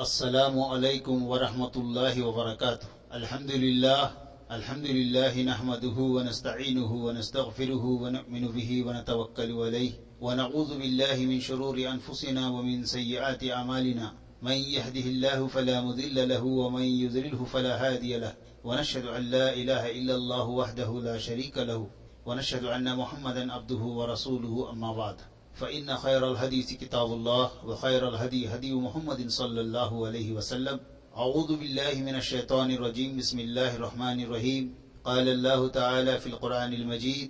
السلام عليكم ورحمة الله وبركاته. الحمد لله الحمد لله نحمده ونستعينه ونستغفره ونؤمن به ونتوكل عليه. ونعوذ بالله من شرور أنفسنا ومن سيئات أعمالنا. من يهده الله فلا مضل له ومن يضلله فلا هادي له. ونشهد أن لا إله إلا الله وحده لا شريك له. ونشهد أن محمدا عبده ورسوله أما بعد. فإن خير الحديث كتاب الله وخير الهدي هدي محمد صلى الله عليه وسلم أعوذ بالله من الشيطان الرجيم بسم الله الرحمن الرحيم قال الله تعالى في القرآن المجيد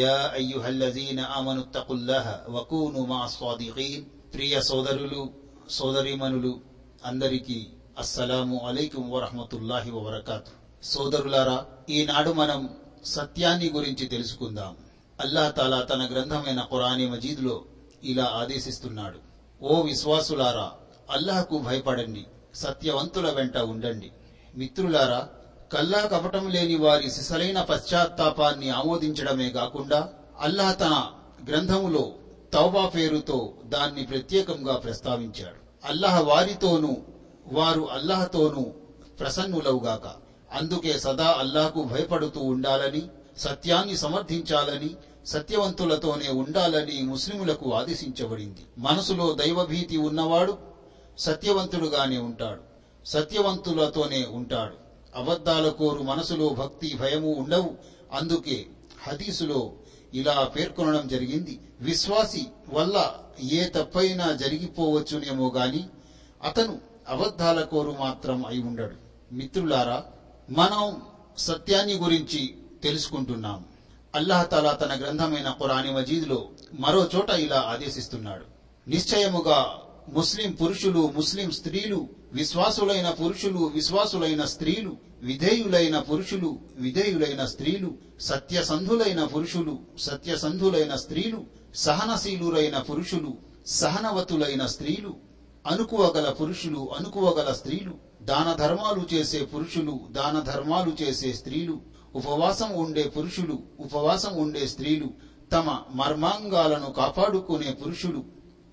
يا أيها الذين آمنوا اتقوا الله وكونوا مع الصادقين ప్రియ సోదరులు సోదరీమణులు అందరికీ అస్సలాము అలైకుం వరహమతుల్లాహి వబర్కాతు సోదరులారా ఈనాడు మనం సత్యాన్ని గురించి తెలుసుకుందాం అల్లా తాలా తన గ్రంథమైన ఖురాని మజీద్లో ఇలా ఆదేశిస్తున్నాడు. ఓ విశ్వాసులారా అల్లాహకు భయపడండి సత్యవంతుల వెంట ఉండండి. మిత్రులారా కల్లా కపటం లేని వారి సిసలైన పశ్చాత్తాపాన్ని ఆమోదించడమే కాకుండా అల్లాహ్ తన గ్రంథములో తౌబా పేరుతో దాన్ని ప్రత్యేకంగా ప్రస్తావించాడు. అల్లాహ్ వారితోనూ వారు అల్లాహతోనూ ప్రసన్నులవుగాక. అందుకే సదా అల్లాహకు భయపడుతూ ఉండాలని సత్యాన్ని సమర్థించాలని సత్యవంతులతోనే ఉండాలని ముస్లిములకు ఆదేశించబడింది. మనసులో దైవభీతి ఉన్నవాడు సత్యవంతుడుగానే ఉంటాడు. సత్యవంతులతోనే ఉంటాడు. అబద్ధాల కోరు మనసులో భక్తి భయము ఉండవు. అందుకే హదీసులో ఇలా పేర్కొనడం జరిగింది. విశ్వాసి వల్ల ఏ తప్పైనా జరిగిపోవచ్చునేమో గాని అతను అబద్ధాల కోరు మాత్రం అయి ఉండడు. మిత్రులారా మనం సత్యాన్ని గురించి తెలుసుకుంటున్నాం. అల్లాహ్ తన గ్రంథమైన ఖురాని మజీద్లో మరో చోట ఇలా ఆదేశిస్తున్నాడు. నిశ్చయముగా ముస్లిం పురుషులు ముస్లిం స్త్రీలు విశ్వాసులైన పురుషులు విశ్వాసులైన స్త్రీలు విధేయులైన పురుషులు విధేయులైన స్త్రీలు సత్యసంధులైన పురుషులు సత్యసంధులైన స్త్రీలు సహనశీలురైన పురుషులు సహనవతులైన స్త్రీలు అనుకువగల పురుషులు అనుకువగల స్త్రీలు దాన ధర్మాలు చేసే పురుషులు దాన ధర్మాలు చేసే స్త్రీలు ఉపవాసం ఉండే పురుషులు ఉపవాసం ఉండే స్త్రీలు తమ మర్మాంగాలను కాపాడుకునే పురుషులు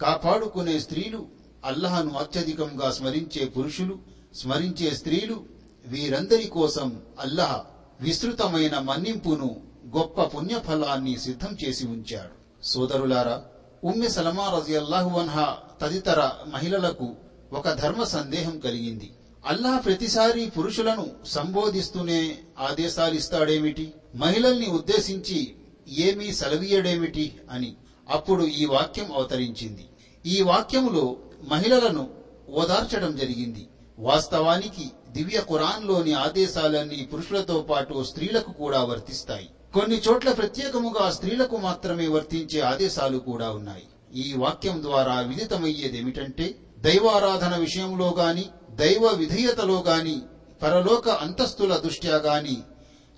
కాపాడుకునే స్త్రీలు అల్లహను అత్యధికంగా స్మరించే పురుషులు స్మరించే స్త్రీలు వీరందరి కోసం అల్లహ విస్తృతమైన మన్నింపును గొప్ప పుణ్యఫలాన్ని సిద్ధం చేసి ఉంచాడు. సోదరులారా ఉమ్మె సలమా రజియల్లాహు అన్హా తదితర మహిళలకు ఒక ధర్మ సందేహం కలిగింది. అల్లాహ్ ప్రతిసారి పురుషులను సంబోధిస్తూనే ఆదేశాలిస్తాడేమిటి? మహిళల్ని ఉద్దేశించి ఏమీ సెలవీయడేమిటి అని. అప్పుడు ఈ వాక్యం అవతరించింది. ఈ వాక్యములో మహిళలను ఓదార్చడం జరిగింది. వాస్తవానికి దివ్య ఖురాన్లోని ఆదేశాలన్నీ పురుషులతో పాటు స్త్రీలకు కూడా వర్తిస్తాయి. కొన్ని చోట్ల ప్రత్యేకముగా స్త్రీలకు మాత్రమే వర్తించే ఆదేశాలు కూడా ఉన్నాయి. ఈ వాక్యం ద్వారా విదితమయ్యేదేమిటంటే దైవారాధన విషయంలో గాని దైవ విధేయతలో గాని పరలోక అంతస్తుల దృష్ట్యా గాని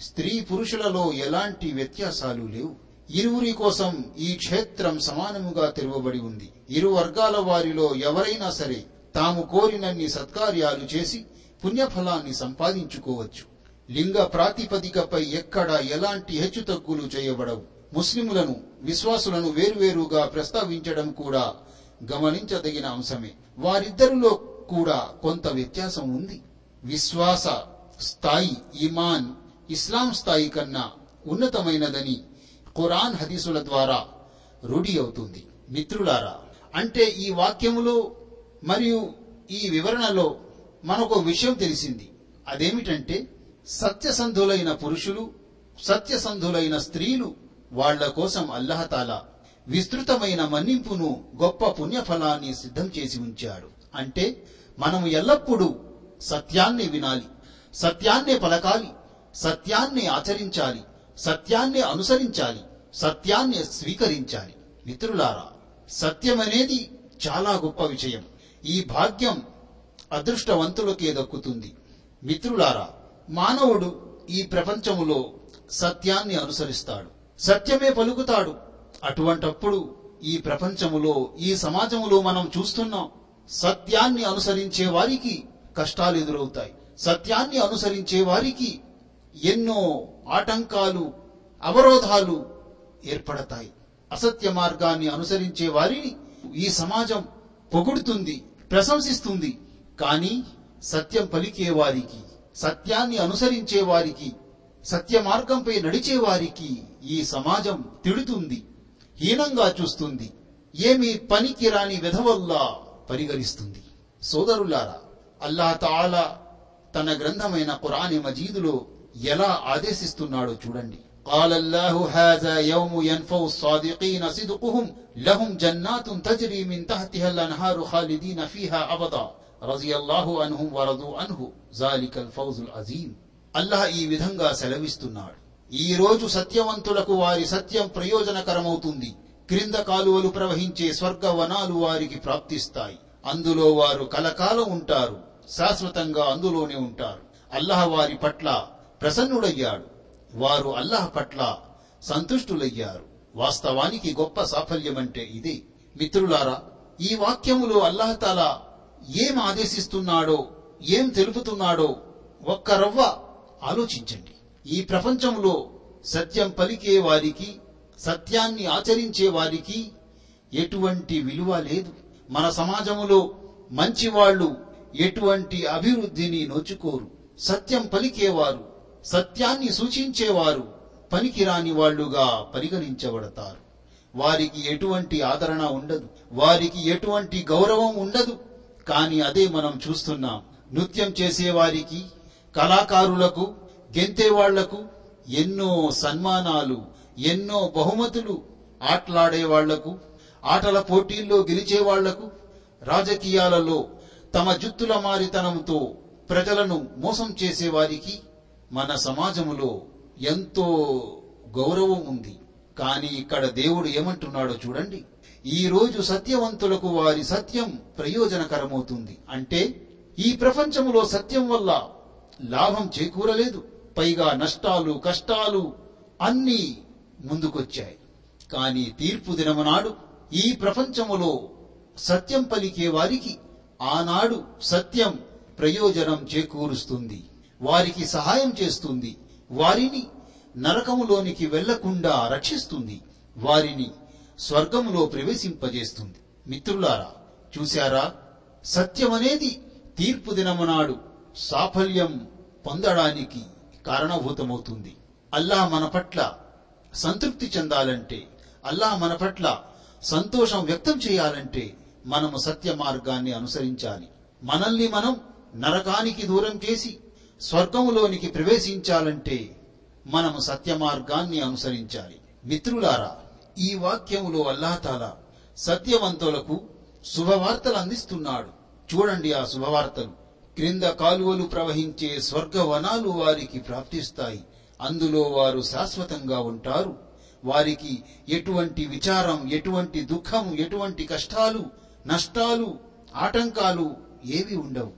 స్త్రీ పురుషులలో ఎలాంటి వ్యత్యాసాలు లేవు. ఇరువురి కోసం ఈ క్షేత్రం సమానముగా తెరవబడి ఉంది. ఇరు వర్గాల వారిలో ఎవరైనా సరే తాము కోరినన్ని సత్కార్యాలు చేసి పుణ్యఫలాన్ని సంపాదించుకోవచ్చు. లింగ ప్రాతిపదికపై ఎక్కడ ఎలాంటి హెచ్చుతగ్గులు చేయబడవు. ముస్లిములను విశ్వాసులను వేరువేరుగా ప్రస్తావించడం కూడా గమనించదగిన అంశమే. వారిద్దరిలో కూడా కొంత వ్యత్యాసం ఉంది. విశ్వాస స్థాయి ఇమాన్ ఇస్లాం స్థాయి కన్నా ఉన్నతమైనదని ఖురాన్ హదీసుల ద్వారా రూఢి అవుతుంది. మిత్రులారా అంటే ఈ వాక్యములో మరియు ఈ వివరణలో మనకు విషయం తెలిసింది. అదేమిటంటే సత్యసంధులైన పురుషులు సత్యసంధులైన స్త్రీలు వాళ్ళ కోసం అల్లహతాలా విస్తృతమైన మన్నింపును గొప్ప పుణ్యఫలాన్ని సిద్ధం చేసి ఉంచాడు. అంటే మనం ఎల్లప్పుడూ సత్యాన్ని వినాలి సత్యాన్నే పలకాలి సత్యాన్ని ఆచరించాలి సత్యాన్ని అనుసరించాలి సత్యాన్ని స్వీకరించాలి. మిత్రులారా సత్యమనేది చాలా గొప్ప విషయం. ఈ భాగ్యం అదృష్టవంతులకే దక్కుతుంది. మిత్రులారా మానవుడు ఈ ప్రపంచములో సత్యాన్ని అనుసరిస్తాడు. సత్యమే పలుకుతాడు. అటువంటప్పుడు ఈ ప్రపంచములో ఈ సమాజములో మనం చూస్తున్నాం సత్యాన్ని అనుసరించే వారికి కష్టాలు ఎదురవుతాయి. సత్యాన్ని అనుసరించే వారికి ఎన్నో ఆటంకాలు అవరోధాలు ఏర్పడతాయి. అసత్య మార్గాన్ని అనుసరించే వారిని ఈ సమాజం పొగుడుతుంది ప్రశంసిస్తుంది. కానీ సత్యం పలికే వారికి సత్యాన్ని అనుసరించే వారికి సత్య మార్గంపై నడిచే వారికి ఈ సమాజం తిడుతుంది. హీనంగా చూస్తుంది ఏమీ పనికి రాని విధవల్లా పరిగణిస్తుంది సోదరులారా అల్లాహ్ తాలా తన గ్రంథమైన ఖురాని మజీదులో ఎలా ఆదేశిస్తున్నాడో చూడండి قال الله هذا يوم ينفع الصادقين صدقهم لهم جنات تجري من تحتها الأنهار خالدين فيها أبدا رضي الله عنهم ورضوا عنه ذلك الفوز العظيم అల్లాహ్ ఈ విధంగా సెలవిస్తున్నాడు ఈ రోజు సత్యవంతులకు వారి సత్యం ప్రయోజనకరమవుతుంది. క్రింద కాలువలు ప్రవహించే స్వర్గ వనాలు వారికి ప్రాప్తిస్తాయి. అందులో వారు కలకాలం ఉంటారు. శాశ్వతంగా అందులోనే ఉంటారు. అల్లాహ్ వారి పట్ల ప్రసన్నుడయ్యాడు. వారు అల్లాహ్ పట్ల సంతుష్టులయ్యారు. వాస్తవానికి గొప్ప సాఫల్యమంటే ఇదే. మిత్రులారా ఈ వాక్యములో అల్లాహతాలా ఏం ఆదేశిస్తున్నాడో ఏం తెలుపుతున్నాడో ఒక్క రవ్వ ఆలోచించండి. ఈ ప్రపంచంలో సత్యం పలికే వారికి సత్యాన్ని ఆచరించే వారికి ఎటువంటి విలువ లేదు. మన సమాజములో మంచివాళ్ళు ఎటువంటి అభివృద్ధిని నోచుకోరు. సత్యం పలికేవారు సత్యాన్ని సూచించేవారు పనికిరాని వాళ్ళుగా పరిగణించబడతారు. వారికి ఎటువంటి ఆదరణ ఉండదు. వారికి ఎటువంటి గౌరవం ఉండదు. కానీ అదే మనం చూస్తున్నాం. నృత్యం చేసేవారికి కళాకారులకు గెంతేవాళ్ళకు ఎన్నో సన్మానాలు ఎన్నో బహుమతులు ఆటలాడే వాళ్ళకు ఆటల పోటీల్లో గెలిచే వాళ్ళకు రాజకీయాలలో తమ జుత్తుల మారితనంతో ప్రజలను మోసం చేసేవారికి మన సమాజములో ఎంతో గౌరవం ఉంది. కానీ ఇక్కడ దేవుడు ఏమంటున్నాడో చూడండి. ఈ రోజు సత్యవంతులకు వారి సత్యం ప్రయోజనకరమవుతుంది. అంటే ఈ ప్రపంచములో సత్యం వల్ల లాభం చేకూరలేదు. పైగా నష్టాలు కష్టాలు అన్నీ ముందుకొచ్చాయి. కానీ తీర్పు దినమునాడు ఈ ప్రపంచములో సత్యం పలికే వారికి ఆనాడు సత్యం ప్రయోజనం చేకూరుస్తుంది. వారికి సహాయం చేస్తుంది. వారిని నరకములోనికి వెళ్ళకుండా రక్షిస్తుంది. వారిని స్వర్గములో ప్రవేశింపజేస్తుంది. మిత్రులారా చూశారా? సత్యమనేది తీర్పు దినమునాడు సాఫల్యం పొందడానికి కారణభూతమవుతుంది. అల్లాహ్ మన పట్ల సంతృప్తి చెందాలంటే అల్లాహ్ మన పట్ల సంతోషం వ్యక్తం చేయాలంటే మనము సత్య మార్గాన్ని అనుసరించాలి. మనల్ని మనం నరకానికి దూరం చేసి స్వర్గంలోనికి ప్రవేశించాలంటే మనము సత్య మార్గాన్ని అనుసరించాలి. మిత్రులారా ఈ వాక్యములో అల్లాహతాలా సత్యవంతులకు శుభవార్తలు అందిస్తున్నాడు. చూడండి ఆ శుభవార్తలు. క్రింద కాలువలు ప్రవహించే స్వర్గ వనాలు వారికి ప్రాప్తిస్తాయి. అందులో వారు శాశ్వతంగా ఉంటారు. వారికి ఎటువంటి విచారం ఎటువంటి దుఃఖం ఎటువంటి కష్టాలు నష్టాలు ఆటంకాలు ఏవి ఉండవు.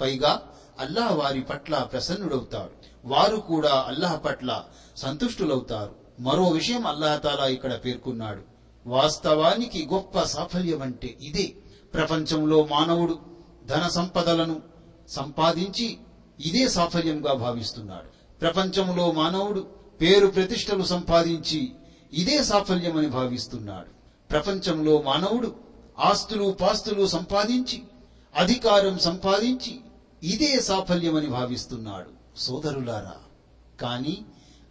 పైగా అల్లాహ్ వారి పట్ల ప్రసన్నుడవుతాడు. వారు కూడా అల్లాహ్ పట్ల సంతుష్టులవుతారు. మరో విషయం అల్లాహతాలా ఇక్కడ పేర్కొన్నాడు. వాస్తవానికి గొప్ప సాఫల్యం అంటే ఇదే. ప్రపంచంలో మానవుడు ధన సంపదలను సంపాదించి ఇదే సాఫల్యంగా భావిస్తున్నాడు. ప్రపంచంలో మానవుడు పేరు ప్రతిష్టలు సంపాదించి ఇదే సాఫల్యమని భావిస్తున్నాడు. ప్రపంచంలో మానవుడు ఆస్తులు పాస్తులు సంపాదించి అధికారం సంపాదించి ఇదే సాఫల్యమని భావిస్తున్నాడు. సోదరులారా కానీ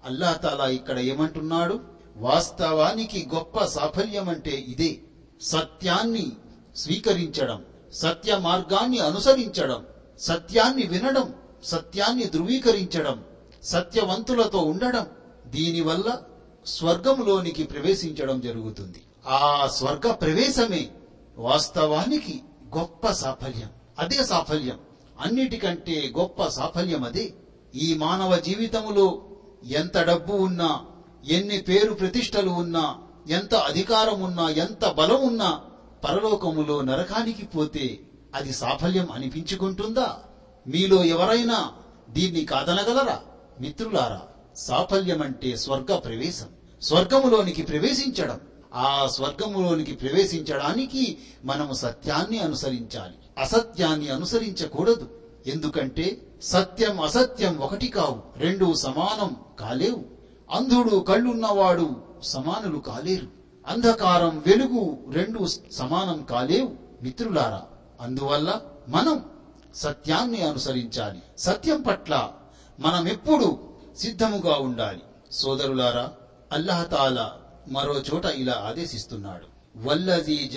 అల్లాతాలా ఇక్కడ ఏమంటున్నాడు? వాస్తవానికి గొప్ప సాఫల్యం అంటే ఇదే. సత్యాన్ని స్వీకరించడం సత్య మార్గాన్ని అనుసరించడం సత్యాన్ని వినడం సత్యాన్ని ధృవీకరించడం సత్యవంతులతో ఉండడం దీనివల్ల స్వర్గంలోనికి ప్రవేశించడం జరుగుతుంది. ఆ స్వర్గ ప్రవేశమే వాస్తవానికి గొప్ప సాఫల్యం. అదే సాఫల్యం. అన్నిటికంటే గొప్ప సాఫల్యం అదే. ఈ మానవ జీవితములో ఎంత డబ్బు ఉన్నా ఎన్ని పేరు ప్రతిష్టలు ఉన్నా ఎంత అధికారం ఉన్నా ఎంత బలం ఉన్నా పరలోకములో నరకానికి పోతే అది సాఫల్యం అనిపించుకుంటుందా? మీలో ఎవరైనా దీన్ని కాదనగలరా? మిత్రులారా సాఫల్యం అంటే స్వర్గ ప్రవేశం స్వర్గములోనికి ప్రవేశించడం. ఆ స్వర్గములోనికి ప్రవేశించడానికి మనము సత్యాన్ని అనుసరించాలి. అసత్యాన్ని అనుసరించకూడదు. ఎందుకంటే సత్యం అసత్యం ఒకటి కావు రెండు సమానం కాలేవు. అంధుడు కళ్ళున్నవాడు సమానులు కాలేరు. అంధకారం వెలుగు రెండు సమానం కాలేవు. మిత్రులారా అందువల్ల మనం సత్యాన్ని అనుసరించాలి. సత్యం పట్ల మనం ఎప్పుడు సిద్ధముగా ఉండాలి. సోదరులారా అల్లహతాల మరో చోట ఇలా ఆదేశిస్తున్నాడు. వల్లజీ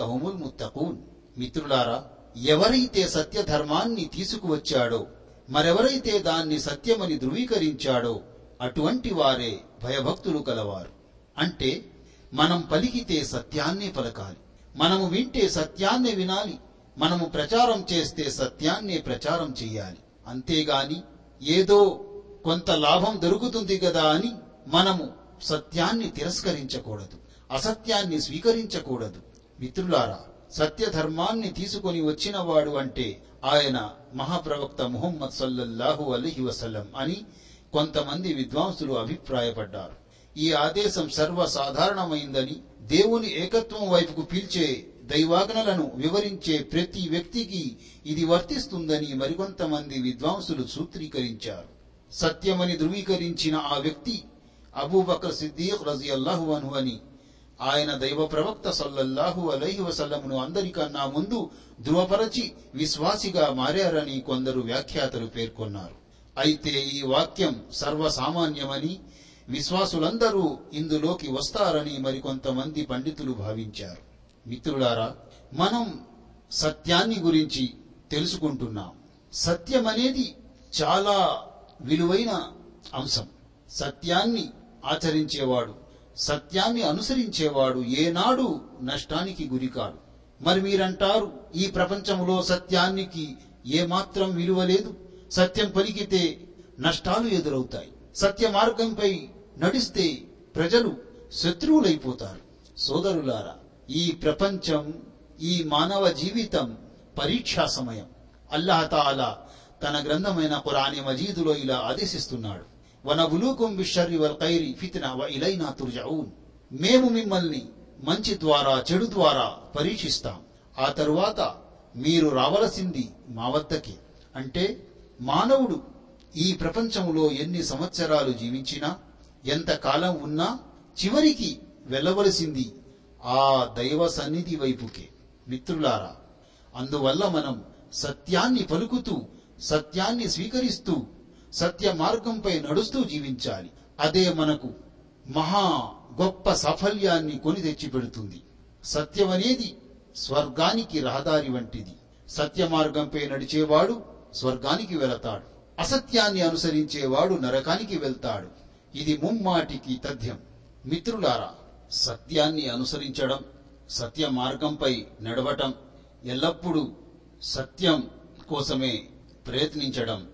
హుముల్ ముత్తఖూన్. మిత్రులారా ఎవరైతే సత్య ధర్మాన్ని తీసుకువచ్చాడో మరెవరైతే దాన్ని సత్యమని ధృవీకరించాడో అటువంటి వారే భయభక్తులు కలవారు. అంటే మనం పలికితే సత్యాన్నే పలకాలి. మనము వింటే సత్యాన్నే వినాలి. మనము ప్రచారం చేస్తే సత్యాన్నే ప్రచారం చెయ్యాలి అంతేగాని ఏదో కొంత లాభం దొరుకుతుంది కదా అని మనము సత్యాన్ని తిరస్కరించకూడదు. అసత్యాన్ని స్వీకరించకూడదు. మిత్రులారా సత్య ధర్మాన్ని తీసుకొని వచ్చినవాడు అంటే ఆయన మహాప్రవక్త ముహమ్మద్ సల్లల్లాహు అలహి వసల్లం అని కొంతమంది విద్వాంసులు అభిప్రాయపడ్డారు. ఈ ఆదేశం సర్వసాధారణమైందని దేవుని ఏకత్వం వైపుకు పిలిచే దైవాజ్ఞలను వివరించే ప్రతి వ్యక్తికి ఇది వర్తిస్తుందని మరికొంతమంది విద్వాంసులు సూత్రీకరించారు. సత్యమని ధృవీకరించిన ఆ వ్యక్తి అబూబకర్ సిద్దీక్ రజియల్లాహు అన్హు అని. ఆయన దైవ ప్రవక్త సల్లల్లాహు అలైహి వసల్లంను అందరికన్నా ముందు ధృవపరచి విశ్వాసిగా మారారని కొందరు వ్యాఖ్యాతలు పేర్కొన్నారు. అయితే ఈ వాక్యం సర్వసామాన్యమని విశ్వాసులందరూ ఇందులోకి వస్తారని మరికొంతమంది పండితులు భావించారు. మిత్రులారా మనం సత్యాన్ని గురించి తెలుసుకుంటున్నాం. సత్యం అనేది చాలా విలువైన అంశం. సత్యాన్ని ఆచరించేవాడు సత్యాన్ని అనుసరించేవాడు ఏనాడు నష్టానికి గురికాడు. మరి మీరంటారు ఈ ప్రపంచంలో సత్యానికి ఏమాత్రం విలువ లేదు? సత్యం పలికితే నష్టాలు ఎదురవుతాయి. సత్య మార్గంపై నడిస్తే ప్రజలు శత్రువులైపోతారు. సోదరులారా ఈ ప్రపంచం ఈ మానవ జీవితం పరీక్షా సమయం అల్లాహతాలా తన గ్రంథమైన పురాణి మజీదులో ఇలా ఆదేశిస్తున్నాడు. వనబులూకుం బిషర్రి వల్ ఖైరి ఫిత్న వ ఇలైనా తుర్జౌన్ మేము మిమ్మల్ని మంచి ద్వారా చెడు ద్వారా పరీక్షిస్తాం. ఆ తరువాత మీరు రావలసింది మా వద్దకే. అంటే మానవుడు ఈ ప్రపంచంలో ఎన్ని సంవత్సరాలు జీవించినా ఎంత కాలం ఉన్నా చివరికి వెళ్ళవలసింది ఆ దైవ సన్నిధి వైపుకే. మిత్రులారా అందువల్ల మనం సత్యాన్ని పలుకుతూ సత్యాన్ని స్వీకరిస్తూ సత్య మార్గంపై నడుస్తూ జీవించాలి. అదే మనకు మహా గొప్ప సాఫల్యాన్ని కొని తెచ్చిపెడుతుంది. సత్యం అనేది స్వర్గానికి రహదారి వంటిది. సత్య మార్గంపై నడిచేవాడు స్వర్గానికి వెళతాడు. అసత్యాన్ని అనుసరించేవాడు నరకానికి వెళ్తాడు. ఇది ముమ్మాటికి తథ్యం. మిత్రులారా సత్యాన్ని అనుసరించడం సత్య మార్గంపై నడవటం ఎల్లప్పుడూ సత్యం కోసమే ప్రయత్నించడం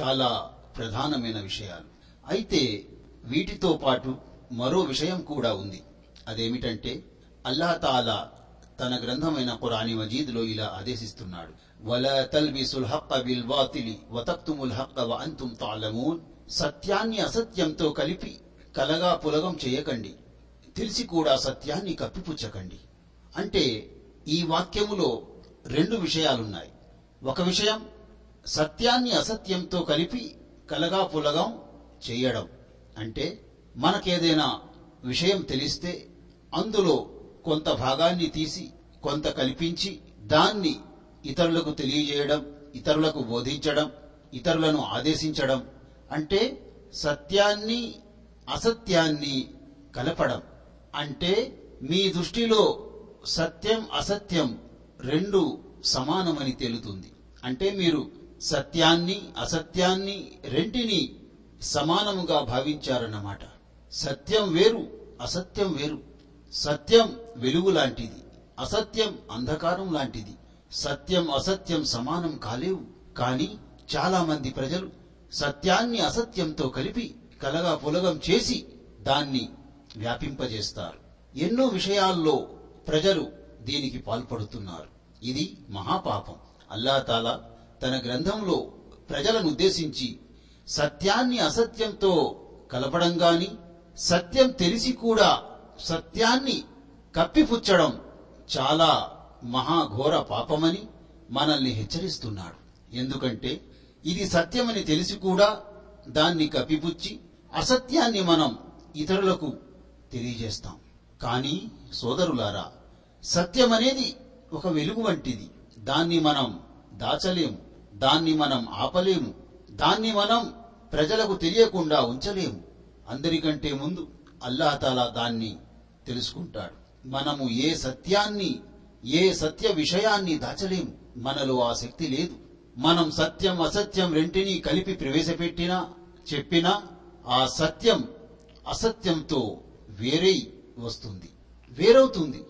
చాలా ప్రధానమైన విషయాలు. అయితే వీటితో పాటు మరో విషయం కూడా ఉంది. అదేమిటంటే అల్లా తాలా తన గ్రంథమైన ఖురాని మజీద్లో ఇలా ఆదేశిస్తున్నాడు. వలా తల్బిసుల్ హక్క బిల్ బాతిలి వతక్తుముల్ హక్క వ అంతుం తాలమూన్ సత్యాన్ని అసత్యంతో కలిపి కలగా పులగం చేయకండి. తెలిసి కూడా సత్యాన్ని కప్పిపుచ్చకండి. అంటే ఈ వాక్యములో రెండు విషయాలున్నాయి. ఒక విషయం సత్యాన్ని అసత్యంతో కలిపి కలగా పులగం చేయడం. అంటే మనకేదైనా విషయం తెలిస్తే అందులో కొంత భాగాన్ని తీసి కొంత కల్పించి దాన్ని ఇతరులకు తెలియజేయడం ఇతరులకు బోధించడం ఇతరులను ఆదేశించడం అంటే సత్యాన్ని అసత్యాన్ని కలపడం. అంటే మీ దృష్టిలో సత్యం అసత్యం రెండు సమానమని తేలుతుంది. అంటే మీరు సత్యాన్ని అసత్యాన్ని రెంటిని సమానముగా భావించారన్నమాట. సత్యం వేరు అసత్యం వేరు. సత్యం వెలుగు లాంటిది. అసత్యం అంధకారం లాంటిది. సత్యం అసత్యం సమానం కాలేవు. కానీ చాలా మంది ప్రజలు సత్యాన్ని అసత్యంతో కలిపి కలగా పులగం చేసి దాన్ని వ్యాపింపజేస్తారు. ఎన్నో విషయాల్లో ప్రజలు దీనికి పాల్పడుతున్నారు. ఇది మహాపాపం. అల్లాతాలా తన గ్రంథంలో ప్రజలను ఉద్దేశించి సత్యాన్ని అసత్యంతో కలపడం గాని సత్యం తెలిసి కూడా సత్యాన్ని కప్పిపుచ్చడం చాలా మహాఘోర పాపమని మనల్ని హెచ్చరిస్తున్నాడు. ఎందుకంటే ఇది సత్యమని తెలిసి కూడా దాన్ని కప్పిపుచ్చి అసత్యాన్ని మనం ఇతరులకు తెలియజేస్తాం. కానీ సోదరులారా సత్యమనేది ఒక వెలుగు వంటిది. దాన్ని మనం దాచలేము దాన్ని మనం ఆపలేము దాన్ని మనం ప్రజలకు తెలియకుండా ఉంచలేము. అందరికంటే ముందు అల్లాహతాలా దాన్ని తెలుసుకుంటాడు. మనము ఏ సత్యాన్ని ఏ సత్య విషయాన్ని దాచలేము మనలో ఆ శక్తి లేదు. మనం సత్యం అసత్యం రెంటినీ కలిపి ప్రవేశపెట్టినా చెప్పినా ఆ సత్యం అసత్యంతో వేరై వస్తుంది. వేరవుతుంది.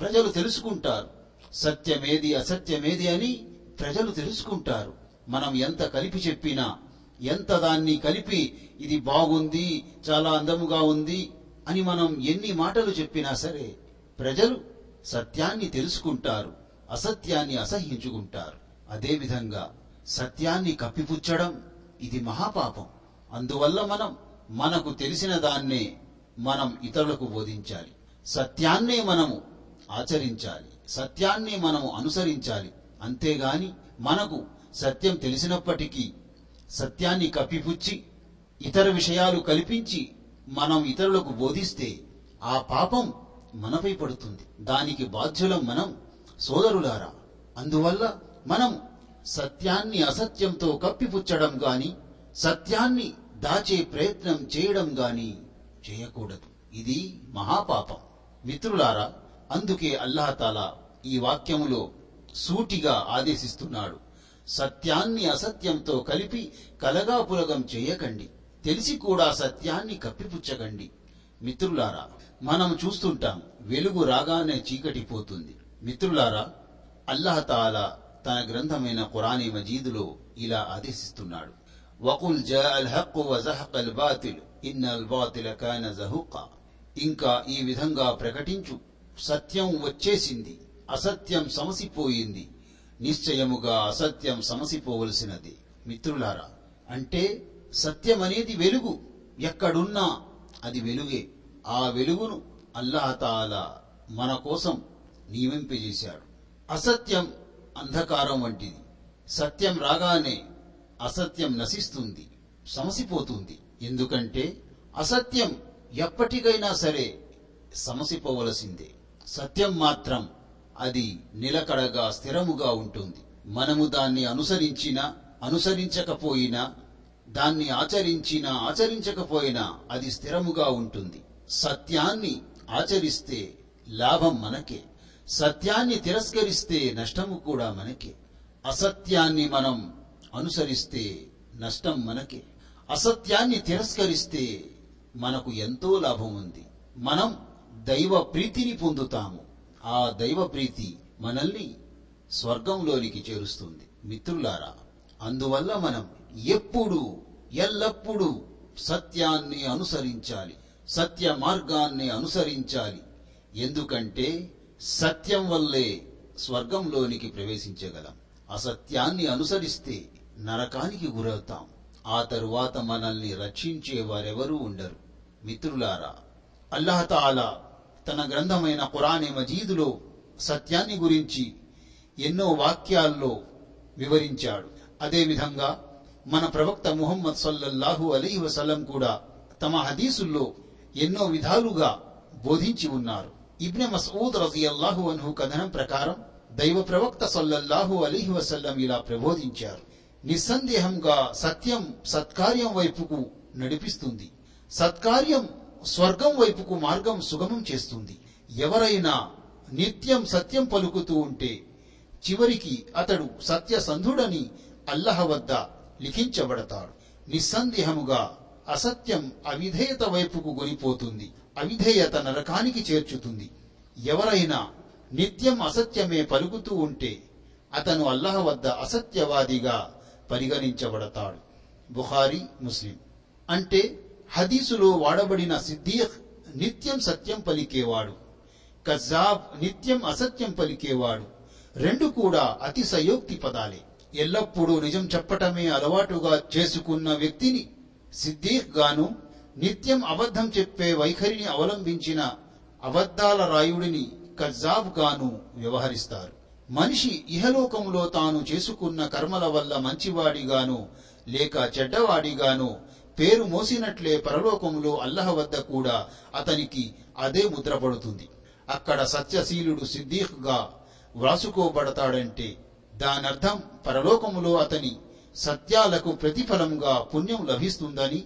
ప్రజలు తెలుసుకుంటారు. సత్యమేది అసత్యమేది అని ప్రజలు తెలుసుకుంటారు. మనం ఎంత కలిపి చెప్పినా ఎంత దాన్ని కలిపి ఇది బాగుంది చాలా అందముగా ఉంది అని మనం ఎన్ని మాటలు చెప్పినా సరే ప్రజలు సత్యాన్ని తెలుసుకుంటారు అసత్యాన్ని అసహ్యించుకుంటారు. అదేవిధంగా సత్యాన్ని కప్పిపుచ్చడం ఇది మహాపాపం. అందువల్ల మనం మనకు తెలిసిన దాన్నే మనం ఇతరులకు బోధించాలి. సత్యాన్నే మనము ఆచరించాలి. సత్యాన్ని మనము అనుసరించాలి. అంతేగాని మనకు సత్యం తెలిసినప్పటికీ సత్యాన్ని కప్పిపుచ్చి ఇతర విషయాలు కల్పించి మనం ఇతరులకు బోధిస్తే ఆ పాపం మనపై పడుతుంది. దానికి బాధ్యులం మనం సోదరులారా. అందువల్ల మనం సత్యాన్ని అసత్యంతో కప్పిపుచ్చడం గాని సత్యాన్ని దాచే ప్రయత్నం చేయడం గాని చేయకూడదు. ఇది మహాపాపం. మిత్రులారా అందుకే అల్లాహతాలా ఈ వాక్యములో సూటిగా ఆదేశిస్తున్నాడు. సత్యాన్ని అసత్యంతో కలిపి కలగాపులగం చేయకండి. తెలిసి కూడా సత్యాన్ని కప్పిపుచ్చకండి. మిత్రులారా మనం చూస్తుంటాం వెలుగు రాగానే చీకటి పోతుంది. మిత్రులారా అల్లాహతాలా తన గ్రంథమైన ఖురానీ మజీదులో ఇలా ఆదేశిస్తున్నాడు. వకుల్ జా అల్ హక్ వజహక్ అల్ బాతిల్ ఇన్ అల్ బాతిల కాన ఇంకా ఈ విధంగా ప్రకటించు సత్యం వచ్చేసింది అసత్యం సమసిపోయింది నిశ్చయముగా అసత్యం సమసిపోవలసినది. మిత్రులారా అంటే సత్యం అనేది వెలుగు ఎక్కడున్నా అది వెలుగే. ఆ వెలుగును అల్లాహతాల మన కోసం నియమింపజేశాడు. అసత్యం అంధకారం వంటిది. సత్యం రాగానే అసత్యం నశిస్తుంది సమసిపోతుంది. ఎందుకంటే అసత్యం ఎప్పటికైనా సరే సమసిపోవలసిందే. సత్యం మాత్రం అది నిలకడగా స్థిరముగా ఉంటుంది. మనము దాన్ని అనుసరించినా అనుసరించకపోయినా దాన్ని ఆచరించినా ఆచరించకపోయినా అది స్థిరముగా ఉంటుంది. సత్యాన్ని ఆచరిస్తే లాభం మనకే. సత్యాన్ని తిరస్కరిస్తే నష్టము కూడా మనకే. అసత్యాన్ని మనం అనుసరిస్తే నష్టం మనకే. అసత్యాన్ని తిరస్కరిస్తే మనకు ఎంతో లాభం ఉంది. మనం దైవ ప్రీతిని పొందుతాము. ఆ దైవ ప్రీతి మనల్ని స్వర్గంలోనికి చేరుస్తుంది. మిత్రులారా అందువల్ల మనం ఎప్పుడు ఎల్లప్పుడూ సత్యాన్ని అనుసరించాలి సత్య మార్గాన్ని అనుసరించాలి. ఎందుకంటే సత్యం వల్లే స్వర్గంలోనికి ప్రవేశించగలం. అసత్యాన్ని అనుసరిస్తే నరకానికి గురవుతాం. ఆ తరువాత మనల్ని రక్షించే వారెవరూ ఉండరు. మిత్రులారా అల్లహతాలా తన గ్రంథమైన ఖురానే మజీదులో సత్యాన్ని గురించి ఎన్నో వాక్యాల్లో వివరించాడు. అదేవిధంగా మన ప్రవక్త ముహమ్మద్ సల్లల్లాహు అలీ వసల్లం కూడా తమ హదీసుల్లో ఎన్నో విధాలుగా బోధించి ఉన్నారు. ఇబ్నె మసూద్ రజియల్లాహు అన్హు కథనం ప్రకారం దైవ ప్రవక్త సల్లల్లాహు అలీహి వసల్లం ఇలా ప్రబోధించారు. నిస్సందేహంగా సత్యం సత్కార్యం వైపుకు నడిపిస్తుంది. సత్కార్యం స్వర్గం వైపుకు మార్గం సుగమం చేస్తుంది. ఎవరైనా నిత్యం సత్యం పలుకుతూ ఉంటే చివరికి అతడు సత్యసంధుడని అల్లహ వద్ద లిఖించబడతాడు. నిస్సందేహముగా అసత్యం అవిధేయత వైపుకు గొనిపోతుంది. అవిధేయత నరకానికి చేర్చుతుంది. ఎవరైనా నిత్యం అసత్యమే పలుకుతూ ఉంటే అతను అల్లహ వద్ద అసత్యవాదిగా పరిగణించబడతాడు. బుహారి ముస్లిం. అంటే హదీసులో వాడబడిన సిద్దీఖ్ నిత్యం సత్యం పలికేవాడు. కజాబ్ నిత్యం అసత్యం పలికేవాడు. రెండు కూడా అతి సయోక్తి పదాలే. ఎల్లప్పుడూ నిజం చెప్పటమే అలవాటుగా చేసుకున్న వ్యక్తిని సిద్దీక్ గాను నిత్యం అబద్ధం చెప్పే వైఖరిని అవలంబించిన అబద్ధాల రాయుడిని కజాబ్ గాను వ్యవహరిస్తారు. మనిషి ఇహలోకంలో తాను చేసుకున్న కర్మల వల్ల మంచివాడిగాను లేక చెడ్డవాడిగాను పేరు మోసినట్లే పరలోకంలో అల్లహ వద్ద కూడా అతనికి అదే ముద్రపడుతుంది అక్కడ సత్యశీలుడు సిద్దీఖ్గా వ్రాసుకోబడతాడంటే దానర్థం పరలోకములో అతని సత్యాలకు ప్రతిఫలంగా పుణ్యం లభిస్తుందని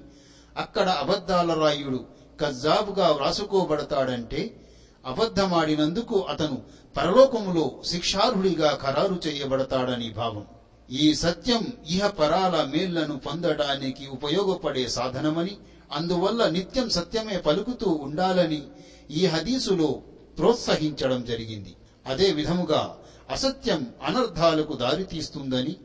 అక్కడ అబద్ధాల రాయుడు కజ్జాబుగా వ్రాసుకోబడతాడంటే అబద్ధమాడినందుకు అతను పరలోకములో శిక్షార్హుడిగా ఖరారు చేయబడతాడని భావం. ఈ సత్యం ఇహ పరాల మేళ్ళను పొందడానికి ఉపయోగపడే సాధనమని అందువల్ల నిత్యం సత్యమే పలుకుతూ ఉండాలని ఈ హదీసులో ప్రోత్సహించడం జరిగింది. అదే విధముగా అసత్యం అనర్థాలకు దారితీస్తుందని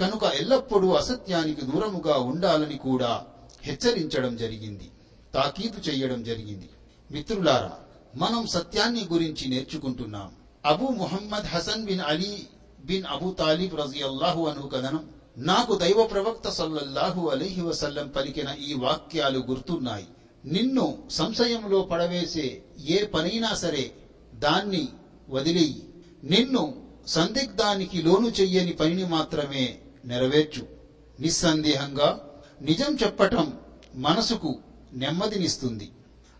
కనుక ఎల్లప్పుడూ అసత్యానికి దూరముగా ఉండాలని కూడా హెచ్చరించడం జరిగింది తాకీదు చేయడం జరిగింది. మిత్రులారా మనం సత్యాన్ని గురించి నేర్చుకుంటున్నాం. Abu Muhammad Hasan bin Ali bin Abu Talib రజియల్లాహు అను కథనం నాకు దైవ ప్రవక్త సల్లల్లాహు అలీహి వసల్లం పలికిన ఈ వాక్యాలు గుర్తున్నాయి. నిన్ను సంశయంలో పడవేసే ఏ పనైనా సరే దాన్ని వదిలేయి. నిన్ను సందిగ్ధానికి లోను చెయ్యని పనిని మాత్రమే నెరవేర్చు. నిస్సందేహంగా నిజం చెప్పటం మనసుకు నెమ్మదినిస్తుంది.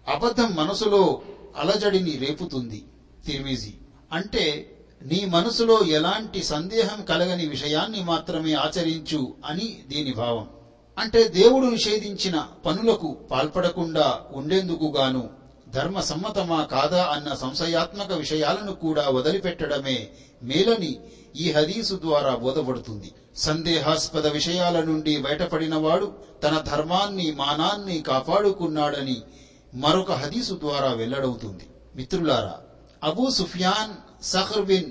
అబద్ధం మనసులో అలజడిని రేపుతుంది. తిరిమిజి అంటే నీ మనసులో ఎలాంటి సందేహం కలగని విషయాన్ని మాత్రమే ఆచరించు అని దీని భావం. అంటే దేవుడు నిషేధించిన పనులకు పాల్పడకుండా ఉండేందుకు గాను ధర్మ సమ్మతమా కాదా అన్న సంశయాత్మక విషయాలను కూడా వదిలిపెట్టడమే మేలని ఈ హదీసు ద్వారా బోధపడుతుంది. సందేహాస్పద విషయాల నుండి బయటపడినవాడు తన ధర్మాన్ని మానాన్ని కాపాడుకున్నాడని మరొక హదీసు ద్వారా వెల్లడవుతుంది. మిత్రులారా Abu Sufyan Sakhr bin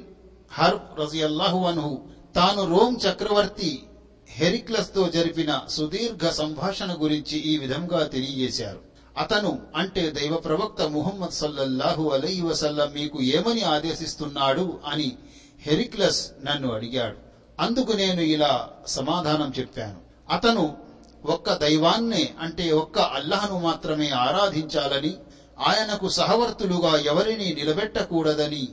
Harb రజియల్లాహు అన్హు తాను రోమ్ చక్రవర్తి హెరిక్లస్తో జరిపిన సుదీర్ఘ సంభాషణ గురించి ఈ విధంగా తెలియజేశారు. అతను అంటే దైవ ప్రవక్త ముహమ్మద్ సల్లల్లాహు అలై వసల్లం మీకు ఏమని ఆదేశిస్తున్నాడు అని హెరిక్లస్ నన్ను అడిగాడు. అందుకు నేను ఇలా సమాధానం చెప్పాను. అతను ఒక్క దైవాన్నే అంటే ఒక్క అల్లహను మాత్రమే ఆరాధించాలని ఆయనకు సహవర్తులుగా ఎవరిని నిలబెట్టకూడదని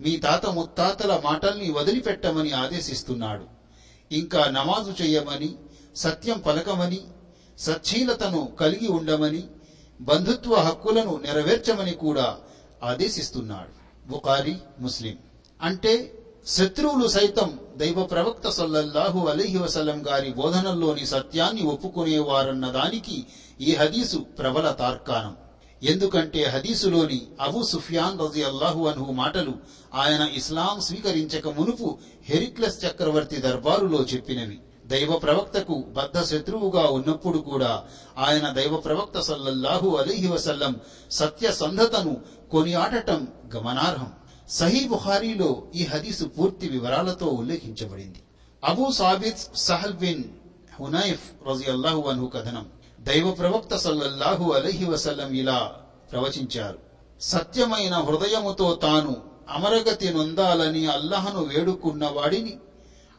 మీ తాత ముత్తాతల మాటల్ని వదిలిపెట్టమని ఆదేశిస్తున్నాడు. ఇంకా నమాజు చెయ్యమని సత్యం పలకమని సచ్చీలతను కలిగి ఉండమని బంధుత్వ హక్కులను నెరవేర్చమని కూడా ఆదేశిస్తున్నాడు. బుకారి ముస్లిం. అంటే శత్రువులు సైతం దైవ ప్రవక్త సల్లల్లాహు అలీహి వసలం గారి బోధనల్లోని సత్యాన్ని ఒప్పుకునేవారన్న దానికి ఈ హదీసు ప్రబల తార్కాణం. ఎందుకంటే హదీసులోని అబు సుఫియాన్ రజి అల్లాహు అన్హు మాటలు ఆయన ఇస్లాం స్వీకరించక మునుపు హెరిక్లస్ చక్రవర్తి దర్బారులో చెప్పినవి. దైవ ప్రవక్తకు బద్ధ శత్రువుగా ఉన్నప్పుడు కూడా ఆయన దైవ ప్రవక్త సల్లల్లాహు అలీహి వసల్లం సత్యసంధతను కొనియాడటం గమనార్హం. సహీ బుహారీలో ఈ హదీసు పూర్తి వివరాలతో ఉల్లేఖించబడింది. Abu Thabit Sahl bin Hunaif రజియల్లాహు అన్హు కథనం దైవ ప్రవక్త సల్లల్లాహు అలీహి వసల్లం ఇలా ప్రవచించారు. సత్యమైన హృదయముతో తాను అమరగతి నొందాలని అల్లహను వేడుకున్న వాడిని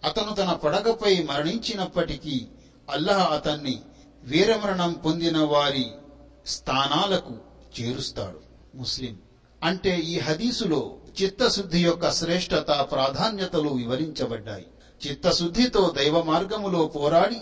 అతను తన పడగపై మరణించినప్పటికీ అల్లహ అతన్ని వీరమరణం పొందిన వారి స్థానాలకు చేరుస్తాడు. ముస్లిం. అంటే ఈ హదీసులో చిత్తశుద్ధి యొక్క శ్రేష్టత ప్రాధాన్యతలు వివరించబడ్డాయి. చిత్తశుద్ధితో దైవ మార్గములో పోరాడి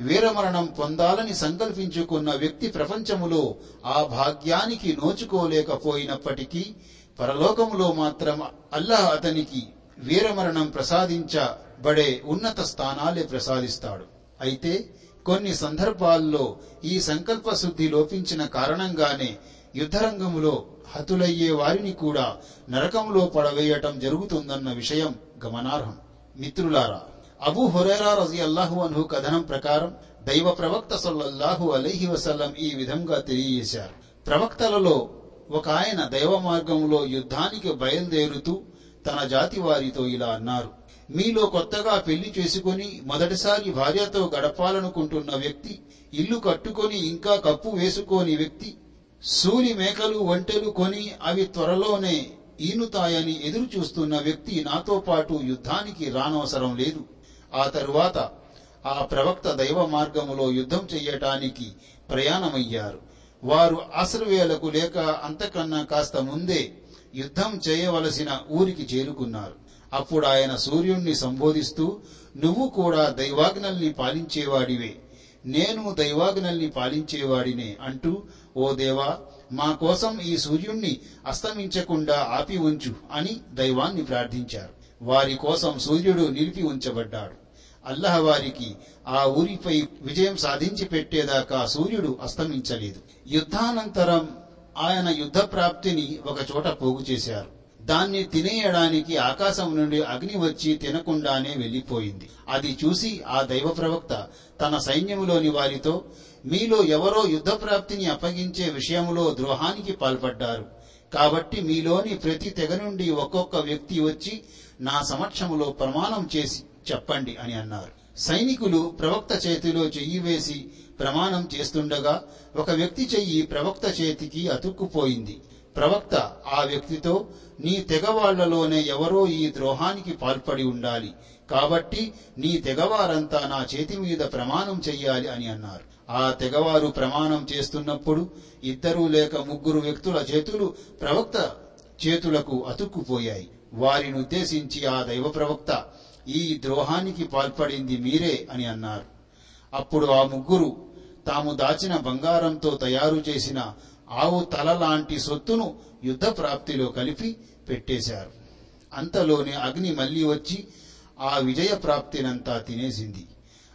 వీరమరణం పొందాలని సంకల్పించుకున్న వ్యక్తి ప్రపంచములో ఆ భాగ్యానికి నోచుకోలేకపోయినప్పటికీ పరలోకములో మాత్రం అల్లాహ్ అతనికి వీరమరణం ప్రసాదించ బడే ఉన్నత స్థానాలే ప్రసాదిస్తాడు. అయితే కొన్ని సందర్భాల్లో ఈ సంకల్ప శుద్ధి లోపించిన కారణంగానే యుద్ధరంగములో హతులయ్యే వారిని కూడా నరకంలో పడవేయటం జరుగుతుందన్న విషయం గమనార్హం. మిత్రులారా అబూ హురైరా రజి అల్లాహు అన్హు కథనం ప్రకారం దైవ ప్రవక్త సల్లల్లాహు అలహి వసల్లం ఈ విధంగా తెలియజేశారు. ప్రవక్తలలో ఒక ఆయన దైవ మార్గంలో యుద్ధానికి బయలుదేరుతూ తన జాతి వారితో ఇలా అన్నారు. మీలో కొత్తగా పెళ్ళి చేసుకుని మొదటిసారి భార్యతో గడపాలనుకుంటున్న వ్యక్తి ఇల్లు కట్టుకొని ఇంకా కప్పు వేసుకోని వ్యక్తి సూరి మేకలు ఒంటెలు కొని అవి త్వరలోనే ఈనుతాయని ఎదురు చూస్తున్న వ్యక్తి నాతో పాటు యుద్ధానికి రానవసరం లేదు. ఆ తరువాత ఆ ప్రవక్త దైవ మార్గములో యుద్ధం చెయ్యటానికి ప్రయాణమయ్యారు. వారు అసలువేలకు లేక అంతకన్నా కాస్త ముందే యుద్ధం చేయవలసిన ఊరికి చేరుకున్నారు. అప్పుడు ఆయన సూర్యుణ్ణి సంబోధిస్తూ నువ్వు కూడా దైవాజ్ఞల్ని పాలించేవాడివే. నేను దైవాజ్ఞల్ని పాలించేవాడినే అంటూ ఓ దేవా మా కోసం ఈ సూర్యుణ్ణి అస్తమించకుండా ఆపి ఉంచు అని దైవాన్ని ప్రార్థించారు. వారి కోసం సూర్యుడు నిలిపి ఉంచబడ్డాడు. అల్లహ వారికి ఆ ఊరిపై విజయం సాధించి పెట్టేదాకా సూర్యుడు అస్తమించలేదు. యుద్ధానంతరం ఆయన యుద్ధ ప్రాప్తిని ఒక చోట పోగు చేశారు. దాన్ని తినేయడానికి ఆకాశం నుండి అగ్ని వచ్చి తినకుండానే వెళ్ళిపోయింది అది చూసి ఆ దైవ ప్రవక్త తన సైన్యములోని వారితో మీలో ఎవరో యుద్ధ ప్రాప్తిని అప్పగించే విషయంలో ద్రోహానికి పాల్పడ్డారు. కాబట్టి మీలోని ప్రతి తెగ నుండి ఒక్కొక్క వ్యక్తి వచ్చి నా సమక్షములో ప్రమాణం చేసి చెప్పండి అని అన్నారు. సైనికులు ప్రవక్త చేతిలో చెయ్యి వేసి ప్రమాణం చేస్తుండగా ఒక వ్యక్తి చెయ్యి ప్రవక్త చేతికి అతుక్కుపోయింది. ప్రవక్త ఆ వ్యక్తితో నీ తెగవాళ్ళలోనే ఎవరో ఈ ద్రోహానికి పాల్పడి ఉండాలి. కాబట్టి నీ తెగవారంతా నా చేతి మీద ప్రమాణం చెయ్యాలి అని అన్నారు. ఆ తెగవారు ప్రమాణం చేస్తున్నప్పుడు ఇద్దరు లేక ముగ్గురు వ్యక్తుల చేతులు ప్రవక్త చేతులకు అతుక్కుపోయాయి. వారిని ఉద్దేశించి ఆ దైవ ప్రవక్త ఈ ద్రోహానికి పాల్పడింది మీరే అని అన్నారు. అప్పుడు ఆ ముగ్గురు తాము దాచిన బంగారంతో తయారు చేసిన ఆవు తల లాంటి సొత్తును యుద్ధ ప్రాప్తిలో కలిపి పెట్టేశారు. అంతలోనే అగ్ని మళ్ళీ వచ్చి ఆ విజయ ప్రాప్తినంతా తినేసింది.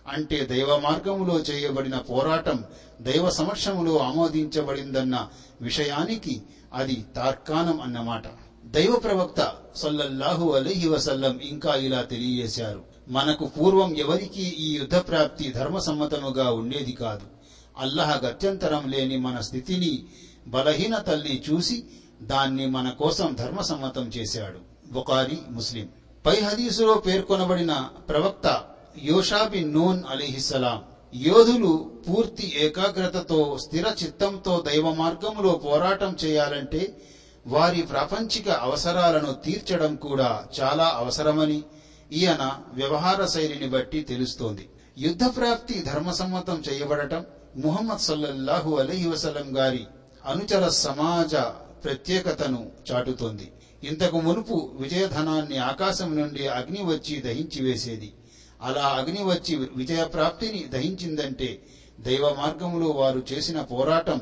అంటే దైవ మార్గములో చేయబడిన పోరాటం దైవ సమక్షములో ఆమోదించబడిందన్న విషయానికి అది తార్కాణం అన్నమాట. దైవ ప్రవక్త సల్లల్లాహు అలీహి వసల్లం ఇంకా ఇలా తెలియజేశారు. మనకు పూర్వం ఎవరికీ ఈ యుద్ధ ప్రాప్తి ధర్మసమ్మతముగా ఉండేది కాదు. అల్లహ గత్యంతరం లేని మన స్థితిని బలహీనతల్ని చూసి దాన్ని మన కోసం ధర్మసమ్మతం చేశాడు. బుకారి ముస్లిం. పై హదీసులో పేర్కొనబడిన ప్రవక్త యోషాబిన్ నూన్ అలీహిస్సలాం యోధులు పూర్తి ఏకాగ్రతతో స్థిర చిత్తంతో దైవ మార్గములో పోరాటం చేయాలంటే వారి ప్రాపంచిక అవసరాలను తీర్చడం కూడా చాలా అవసరమని ఈయన వ్యవహార శైలిని బట్టి తెలుస్తోంది. యుద్ధ ప్రాప్తి ధర్మసమ్మతం చేయబడటం ముహమ్మద్ సల్లల్లాహు అలహి వసలం గారి అనుచర సమాజ ప్రత్యేకతను చాటుతోంది. ఇంతకు మునుపు విజయధనాన్ని ఆకాశం నుండి అగ్ని వచ్చి దహించి వేసేది. అలా అగ్ని వచ్చి విజయప్రాప్తిని దహించిందంటే దైవ మార్గంలో వారు చేసిన పోరాటం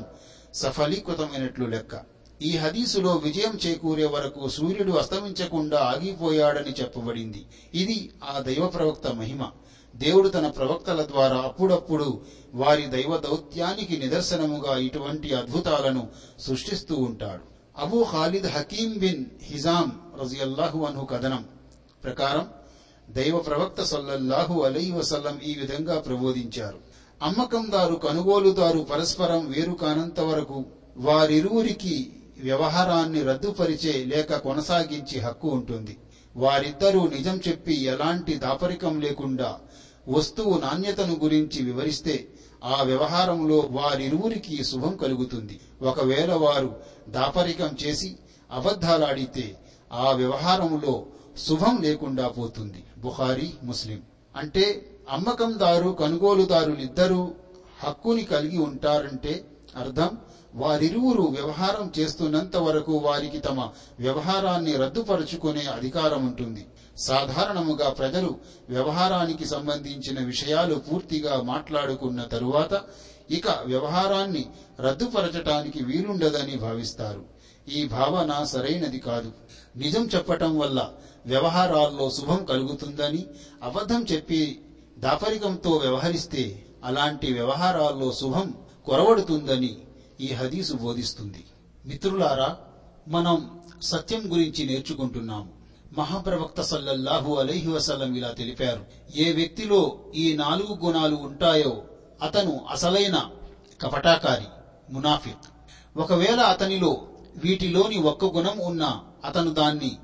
సఫలీకృతమైనట్లు లెక్క. ఈ హదీసులో విజయం చేకూరే వరకు సూర్యుడు అస్తమించకుండా ఆగిపోయాడని చెప్పబడింది. ఇది ఆ దైవ ప్రవక్త మహిమ. దేవుడు తన ప్రవక్తల ద్వారా అప్పుడప్పుడు వారి దైవ దౌత్యానికి నిదర్శనముగా ఇటువంటి అద్భుతాలను సృష్టిస్తూ ఉంటాడు. Abu Khalid Hakim bin Hizam రజియల్లాహు అన్హు కథనం ప్రకారం దైవ ప్రవక్త సల్లల్లాహు అలై వసల్లం ఈ విధంగా ప్రబోధించారు. అమ్మకందారు కొనుగోలుదారు పరస్పరం వేరు కానంత వరకు వారిరువురికి వ్యవహారాన్ని రద్దుపరిచే లేక కొనసాగించి హక్కు ఉంటుంది. వారిద్దరూ నిజం చెప్పి ఎలాంటి దాపరికం లేకుండా వస్తువు నాణ్యతను గురించి వివరిస్తే ఆ వ్యవహారంలో వారిరువురికి శుభం కలుగుతుంది. ఒకవేళ వారు దాపరికం చేసి అబద్ధాలాడితే ఆ వ్యవహారంలో శుభం లేకుండా పోతుంది. బుహారీ ముస్లిం. అంటే అమ్మకందారు కొనుగోలుదారులిద్దరూ హక్కుని కలిగి ఉంటారంటే అర్థం వారిరువురు వ్యవహారం చేస్తున్నంత వరకు వారికి తమ వ్యవహారాన్ని రద్దుపరుచుకునే అధికారం ఉంటుంది. సాధారణముగా ప్రజలు వ్యవహారానికి సంబంధించిన విషయాలు పూర్తిగా మాట్లాడుకున్న తరువాత ఇక వ్యవహారాన్ని రద్దుపరచటానికి వీలుండదని భావిస్తారు. ఈ భావన సరైనది కాదు. నిజం చెప్పటం వల్ల వ్యవహారాల్లో శుభం కలుగుతుందని అబద్ధం చెప్పి దాపరికంతో వ్యవహరిస్తే అలాంటి వ్యవహారాల్లో శుభం కొరవడుతుందని ఈ హదీసు బోధిస్తుంది. మిత్రులారా మనం సత్యం గురించి నేర్చుకుంటున్నాము. మహాప్రవక్త సల్లల్లాహు అలైహి వసల్లం ఇలా తెలిపారు. ఏ వ్యక్తిలో ఈ నాలుగు గుణాలు ఉంటాయో అతను అసలైన కపటాకారి మునాఫిక్. ఒకవేళ అతనిలో వీటిలోని ఒక్క గుణం ఉన్నా అతను దాన్ని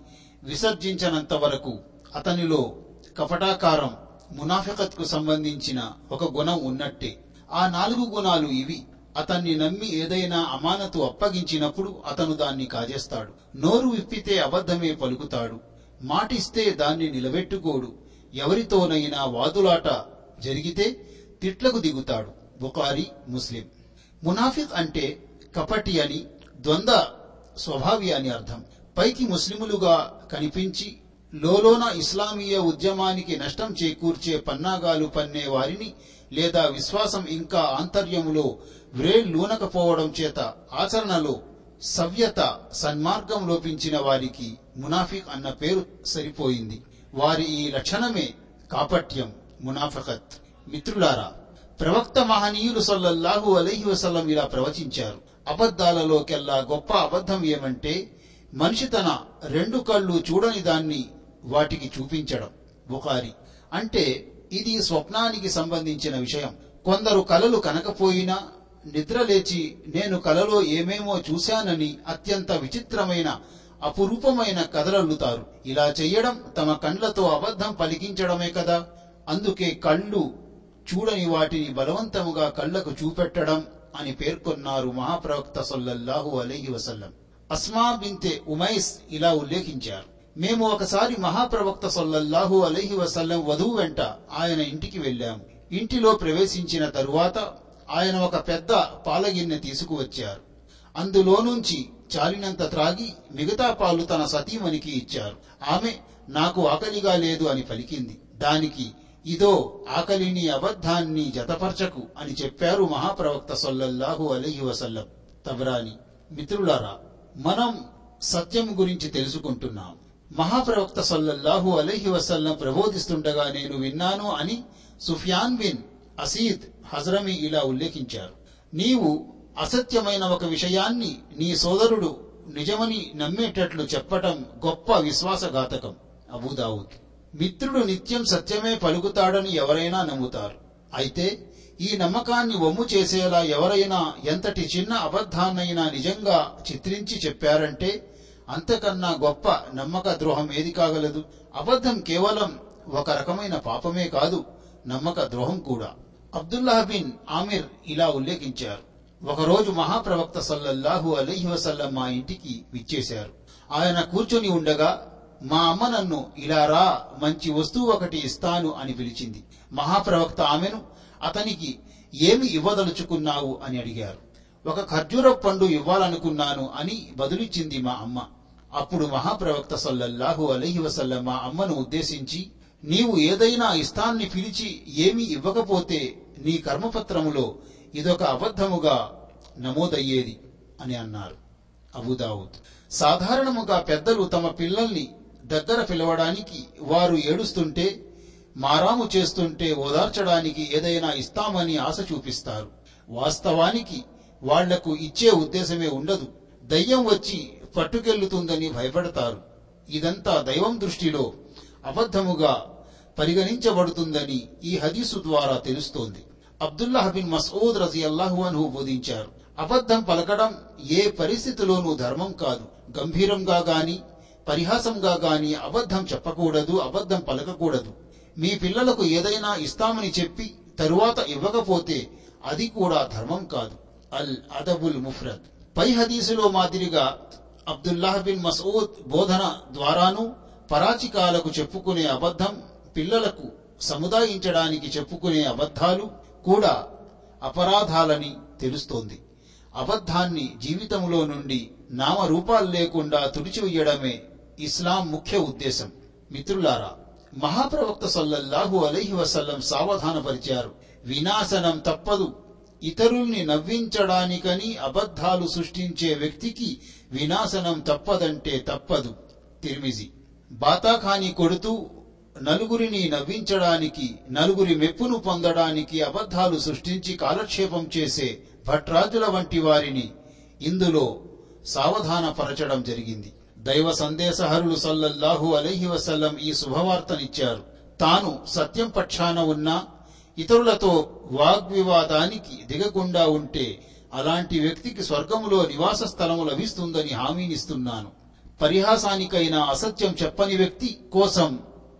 విసర్జించనంత వరకు అతనిలో కపటాకారం మునాఫికత్కు సంబంధించిన ఒక గుణం ఉన్నట్టే. ఆ నాలుగు గుణాలు ఇవి. అతన్ని నమ్మి ఏదైనా అమానతు అప్పగించినప్పుడు అతను దాన్ని కాజేస్తాడు. నోరు విప్పితే అబద్ధమే పలుకుతాడు. మాటిస్తే దాన్ని నిలబెట్టుకోడు. ఎవరితోనైనా వాదులాట జరిగితే తిట్లకు దిగుతాడు. బుకారి ముస్లిం. మునాఫిక్ అంటే కపటి అని ద్వంద్వ స్వభావి అని అర్థం. పైకి ముస్లిములుగా కనిపించి లోలోన ఇస్లామీయ ఉద్యమానికి నష్టం చేకూర్చే పన్నాగాలు పన్నే వారిని లేదా విశ్వాసం ఇంకా ఆంతర్యములో వ్రేళ్ళూనకపోవడం చేత ఆచరణలో సవ్యత సన్మార్గం లోపించిన వారికి మునాఫిక్ అన్న పేరు సరిపోయింది. వారి ఈ లక్షణమే కాపట్యం మునాఫకత్. మిత్రులారా ప్రవక్త మహనీయులు సల్లల్లాహు అలైహి వసల్లం ఇలా ప్రవచించారు. అబద్ధాలలోకెల్లా గొప్ప అబద్ధం ఏమంటే మనిషి తన రెండు కళ్ళు చూడని దాన్ని వాటికి చూపించడం. బుకారి అంటే ఇది స్వప్నానికి సంబంధించిన విషయం. కొందరు కలలు కనకపోయినా నిద్రలేచి నేను కలలో ఏమేమో చూశానని అత్యంత విచిత్రమైన అపురూపమైన కథలల్లుతారు. ఇలా చెయ్యడం తమ కండ్లతో అబద్ధం పలికించడమే కదా? అందుకే కళ్ళు చూడని వాటిని బలవంతముగా కళ్ళకు చూపెట్టడం అని పేర్కొన్నారు మహాప్రవక్త సొల్లహు అలైహి వసల్లం. అస్మా బింతే ఉమైస్ ఇలా ఉల్లేఖించారు. మేము ఒకసారి మహాప్రవక్త సొల్లహు అలహి వసల్లం వధువు వెంట ఆయన ఇంటికి వెళ్ళాము. ఇంటిలో ప్రవేశించిన తరువాత ఆయన ఒక పెద్ద పాలగిన్నె తీసుకువచ్చారు. అందులో నుంచి చాలినంత త్రాగి మిగతా పాలు తన సతీమణికి ఇచ్చారు. ఆమె నాకు ఆకలిగా లేదు అని పలికింది. దానికి ఇదో ఆకలిని అబద్ధాన్ని జతపరచకు అని చెప్పారు మహాప్రవక్త సల్లల్లాహు అలహి వసల్లం. తబరాని మిత్రులారా మనం సత్యం గురించి తెలుసుకుంటున్నాం. మహాప్రవక్త సల్లల్లాహు అలహి వసల్లం ప్రబోధిస్తుండగా నేను విన్నాను అని సుఫియాన్ బిన్ అసీద్ హజరమి ఇలా ఉల్లేఖించారు. నీవు అసత్యమైన ఒక విషయాన్ని నీ సోదరుడు నిజమని నమ్మేటట్లు చెప్పటం గొప్ప విశ్వాసఘాతకం. అబూదావుద్ మిత్రుడు నిత్యం సత్యమే పలుకుతాడని ఎవరైనా నమ్ముతారు. అయితే ఈ నమ్మకాన్ని వమ్ము చేసేలా ఎవరైనా ఎంతటి చిన్న అబద్ధాన్నైనా నిజంగా చిత్రించి చెప్పారంటే అంతకన్నా గొప్ప నమ్మక ద్రోహం ఏది కాగలదు? అబద్ధం కేవలం ఒక రకమైన పాపమే కాదు నమ్మక ద్రోహం కూడా. అబ్దుల్లాహ్ బిన్ ఆమిర్ ఇలా ఉల్లేఖించారు. ఒకరోజు మహాప్రవక్త సల్లల్లాహు అలీహి వసల్లం మా ఇంటికి విచ్చేశారు. ఆయన కూర్చొని ఉండగా మా అమ్మ నన్ను ఇలా రా మంచి వస్తువు ఒకటి ఇస్తాను అని పిలిచింది. మహాప్రవక్త ఆమెను అతనికి ఏమి ఇవ్వదలుచుకున్నావు? అని అడిగారు. ఒక ఖర్జూర పండు ఇవ్వాలనుకున్నాను అని బదులిచ్చింది మా అమ్మ. అప్పుడు మహాప్రవక్త సల్లల్లాహు అలీహి వసల్లం మా అమ్మను ఉద్దేశించి నీవు ఏదైనా ఇష్టాన్ని పిలిచి ఏమీ ఇవ్వకపోతే నీ కర్మపత్రములో ఇదొక అబద్ధముగా నమోదయ్యేది అని అన్నారు అబుదావుద్ సాధారణముగా పెద్దలు తమ పిల్లల్ని దగ్గర పిలవడానికి వారు ఏడుస్తుంటే మారాము చేస్తుంటే ఓదార్చడానికి ఏదైనా ఇస్తామని ఆశ చూపిస్తారు. వాస్తవానికి వాళ్ళకు ఇచ్చే ఉద్దేశమే ఉండదు. దయ్యం వచ్చి పట్టుకెళ్ళుతుందని భయపడతారు. ఇదంతా దైవం దృష్టిలో అబద్ధముగా పరిగణించబడుతుందని ఈ హదీసు ద్వారా తెలుస్తోంది. అబ్దుల్లాహ్ బిన్ మసూద్ రజియల్లాహు అన్హు బోధించారు అబద్ధం పలకడం ఏ పరిస్థితిలోనూ ధర్మం కాదు. గంభీరంగా గాని పరిహాసంగా గాని అబద్ధం చెప్పకూడదు అబద్ధం పలకకూడదు. మీ పిల్లలకు ఏదైనా ఇస్తామని చెప్పి తరువాత ఇవ్వకపోతే అది కూడా ధర్మం కాదు. అల్ అదబుల్ ముఫ్రద్. పై హదీసులో మాదిరిగా అబ్దుల్లాహ్ బిన్ మసూద్ బోధన ద్వారాను పరాచికాలకు చెప్పుకునే అబద్ధం పిల్లలకు సముదాయించడానికి చెప్పుకునే అబద్ధాలు కూడా అపరాధాలని తెలుస్తోంది. అబద్ధాన్ని జీవితంలో నుండి నామరూపాలు లేకుండా తుడిచివేయడమే ఇస్లాం ముఖ్య ఉద్దేశం. మిత్రులారా మహాప్రవక్త సల్లల్లాహు అలైహి వసల్లం సావధానపరిచారు. వినాశనం తప్పదు. ఇతరుల్ని నవ్వించడానికని అబద్ధాలు సృష్టించే వ్యక్తికి వినాశనం తప్పదంటే తప్పదు. తిర్మిజి బాతాఖాని కొడుతూ నలుగురిని నవ్వించడానికి నలుగురి మెప్పును పొందడానికి అబద్ధాలు సృష్టించి కాలక్షేపం చేసే భట్రాజుల వంటి వారిని ఇందులో సావధానపరచడం జరిగింది. దైవ సందేశహరులు సల్లల్లాహు అలైహి వసల్లం ఈ శుభవార్తనిచ్చారు. తాను సత్యం పక్షాన ఉన్నా ఇతరులతో వాగ్వివాదానికి దిగకుండా ఉంటే అలాంటి వ్యక్తికి స్వర్గములో నివాస స్థలము లభిస్తుందని హామీనిస్తున్నాను. పరిహాసానికైనా అసత్యం చెప్పని వ్యక్తి కోసం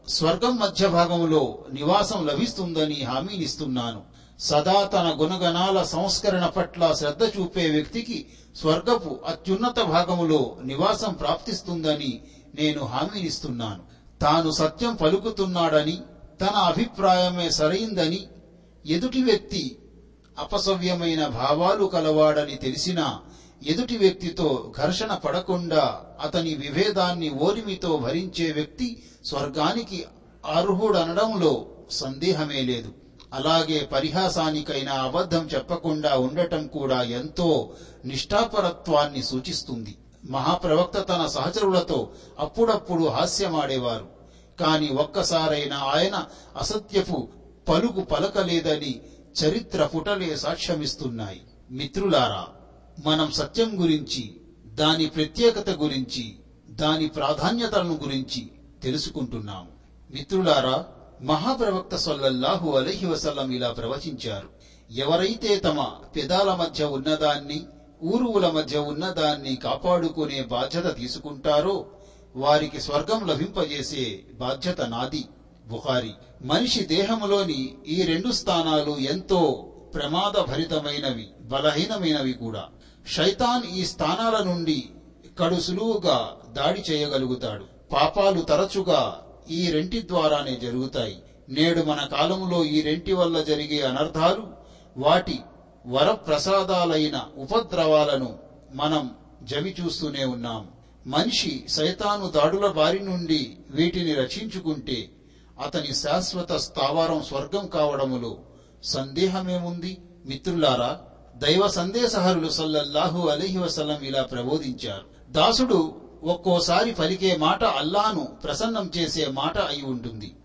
స్వర్గం మధ్య భాగంలో నివాసం లభిస్తుందని హామీనిస్తున్నాను. సదా తన గుణగణాల సంస్కరణ పట్ల శ్రద్ధ చూపే వ్యక్తికి స్వర్గపు అత్యున్నత భాగములో నివాసం ప్రాప్తిస్తుందని నేను హామీనిస్తున్నాను. తాను సత్యం పలుకుతున్నాడని తన అభిప్రాయమే సరైందని ఎదుటి వ్యక్తి అపసవ్యమైన భావాలు కలవాడని తెలిసినా ఎదుటి వ్యక్తితో ఘర్షణ పడకుండా అతని విభేదాన్ని ఓరిమితో భరించే వ్యక్తి స్వర్గానికి అర్హుడనడంలో సందేహమే లేదు. అలాగే పరిహాసానికైనా అబద్ధం చెప్పకుండా ఉండటం కూడా ఎంతో నిష్ఠాపరత్వాన్ని సూచిస్తుంది. మహాప్రవక్త తన సహచరులతో అప్పుడప్పుడు హాస్యమాడేవారు. కాని ఒక్కసారైనా ఆయన అసత్యపు పలుకు పలకలేదని చరిత్ర పుటలే సాక్ష్యమిస్తున్నాయి. మిత్రులారా మనం సత్యం గురించి దాని ప్రత్యేకత గురించి దాని ప్రాధాన్యతలను గురించి తెలుసుకుంటున్నాము మిత్రులారా మహాప్రవక్త సొల్లల్లాహు అలహి వసల్లం ఇలా ప్రవచించారు. ఎవరైతే తమ పెదాల మధ్య ఉన్నదాన్ని ఊరువుల మధ్య ఉన్నదాన్ని కాపాడుకునే బాధ్యత తీసుకుంటారో వారికి స్వర్గం లభింపజేసే బాధ్యత నాది. బుహారి మనిషి దేహంలోని ఈ రెండు స్థానాలు ఎంతో ప్రమాదభరితమైనవి బలహీనమైనవి కూడా. షైతాన్ ఈ స్థానాల నుండి కడు సులువుగా దాడి చేయగలుగుతాడు. పాపాలు తరచుగా ఈ రెంటి ద్వారానే జరుగుతాయి. నేడు మన కాలంలో ఈ రెంటి వల్ల జరిగే అనర్థాలు వాటి వరప్రసాదాలైన ఉపద్రవాలను మనం జవి చూస్తూనే ఉన్నాం. మనిషి సైతాను దాడుల బారి నుండి వీటిని రక్షించుకుంటే అతని శాశ్వత స్థావరం స్వర్గం కావడములో సందేహమేముంది? మిత్రులారా దైవ సందేశహరులు సల్లల్లాహు అలహి వసల్లం ఇలా ప్రబోధించారు. దాసుడు ఒక్కోసారి పలికే మాట అల్లాను ప్రసన్నం చేసే మాట అయి ఉంటుంది.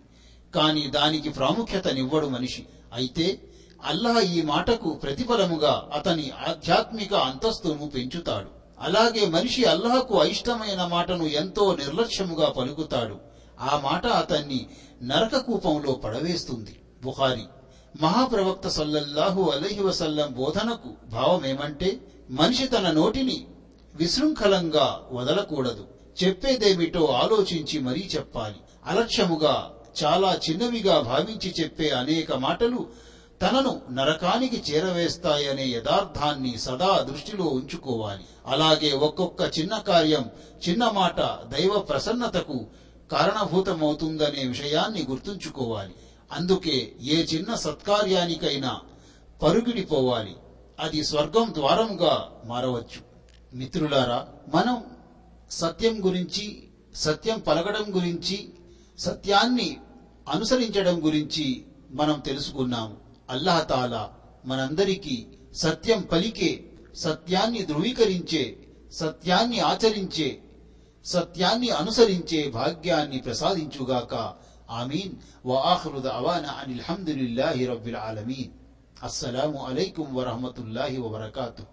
కాని దానికి ప్రాముఖ్యతనివ్వడు మనిషి. అయితే అల్లాహ్ ఈ మాటకు ప్రతిఫలముగా అతని ఆధ్యాత్మిక అంతస్తును పెంచుతాడు. అలాగే మనిషి అల్లాహకు అయిష్టమైన మాటను ఎంతో నిర్లక్ష్యముగా పలుకుతాడు. ఆ మాట అతన్ని నరక కూపంలో పడవేస్తుంది. బుహారి మహాప్రవక్త సల్లల్లాహు అలహి వసల్లం బోధనకు భావమేమంటే మనిషి తన నోటిని విశృంఖలంగా వదలకూడదు. చెప్పేదేమిటో ఆలోచించి మరీ చెప్పాలి. అలక్ష్యముగా చాలా చిన్నవిగా భావించి చెప్పే అనేక మాటలు తనను నరకానికి చేరవేస్తాయనే యథార్థాన్ని సదా దృష్టిలో ఉంచుకోవాలి. అలాగే ఒక్కొక్క చిన్న కార్యం చిన్న మాట దైవ ప్రసన్నతకు కారణభూతమవుతుందనే విషయాన్ని గుర్తుంచుకోవాలి. అందుకే ఏ చిన్న సత్కార్యానికైనా పరుగిడిపోవాలి అది స్వర్గం ద్వారంగా మారవచ్చు. మిత్రులారా మనం సత్యం గురించి సత్యం పలకడం గురించి సత్యాన్ని అనుసరించడం గురించి మనం తెలుసుకున్నాము. అల్లహతాలా మనందరికీ సత్యం పలికే సత్యాన్ని ధృవీకరించే సత్యాన్ని ఆచరించే సత్యాన్ని అనుసరించే భాగ్యాన్ని ప్రసాదించుగాక آمين. وآخر دعوانا عن الحمد لله رب العالمين. السلام عليكم ورحمة الله وبركاته.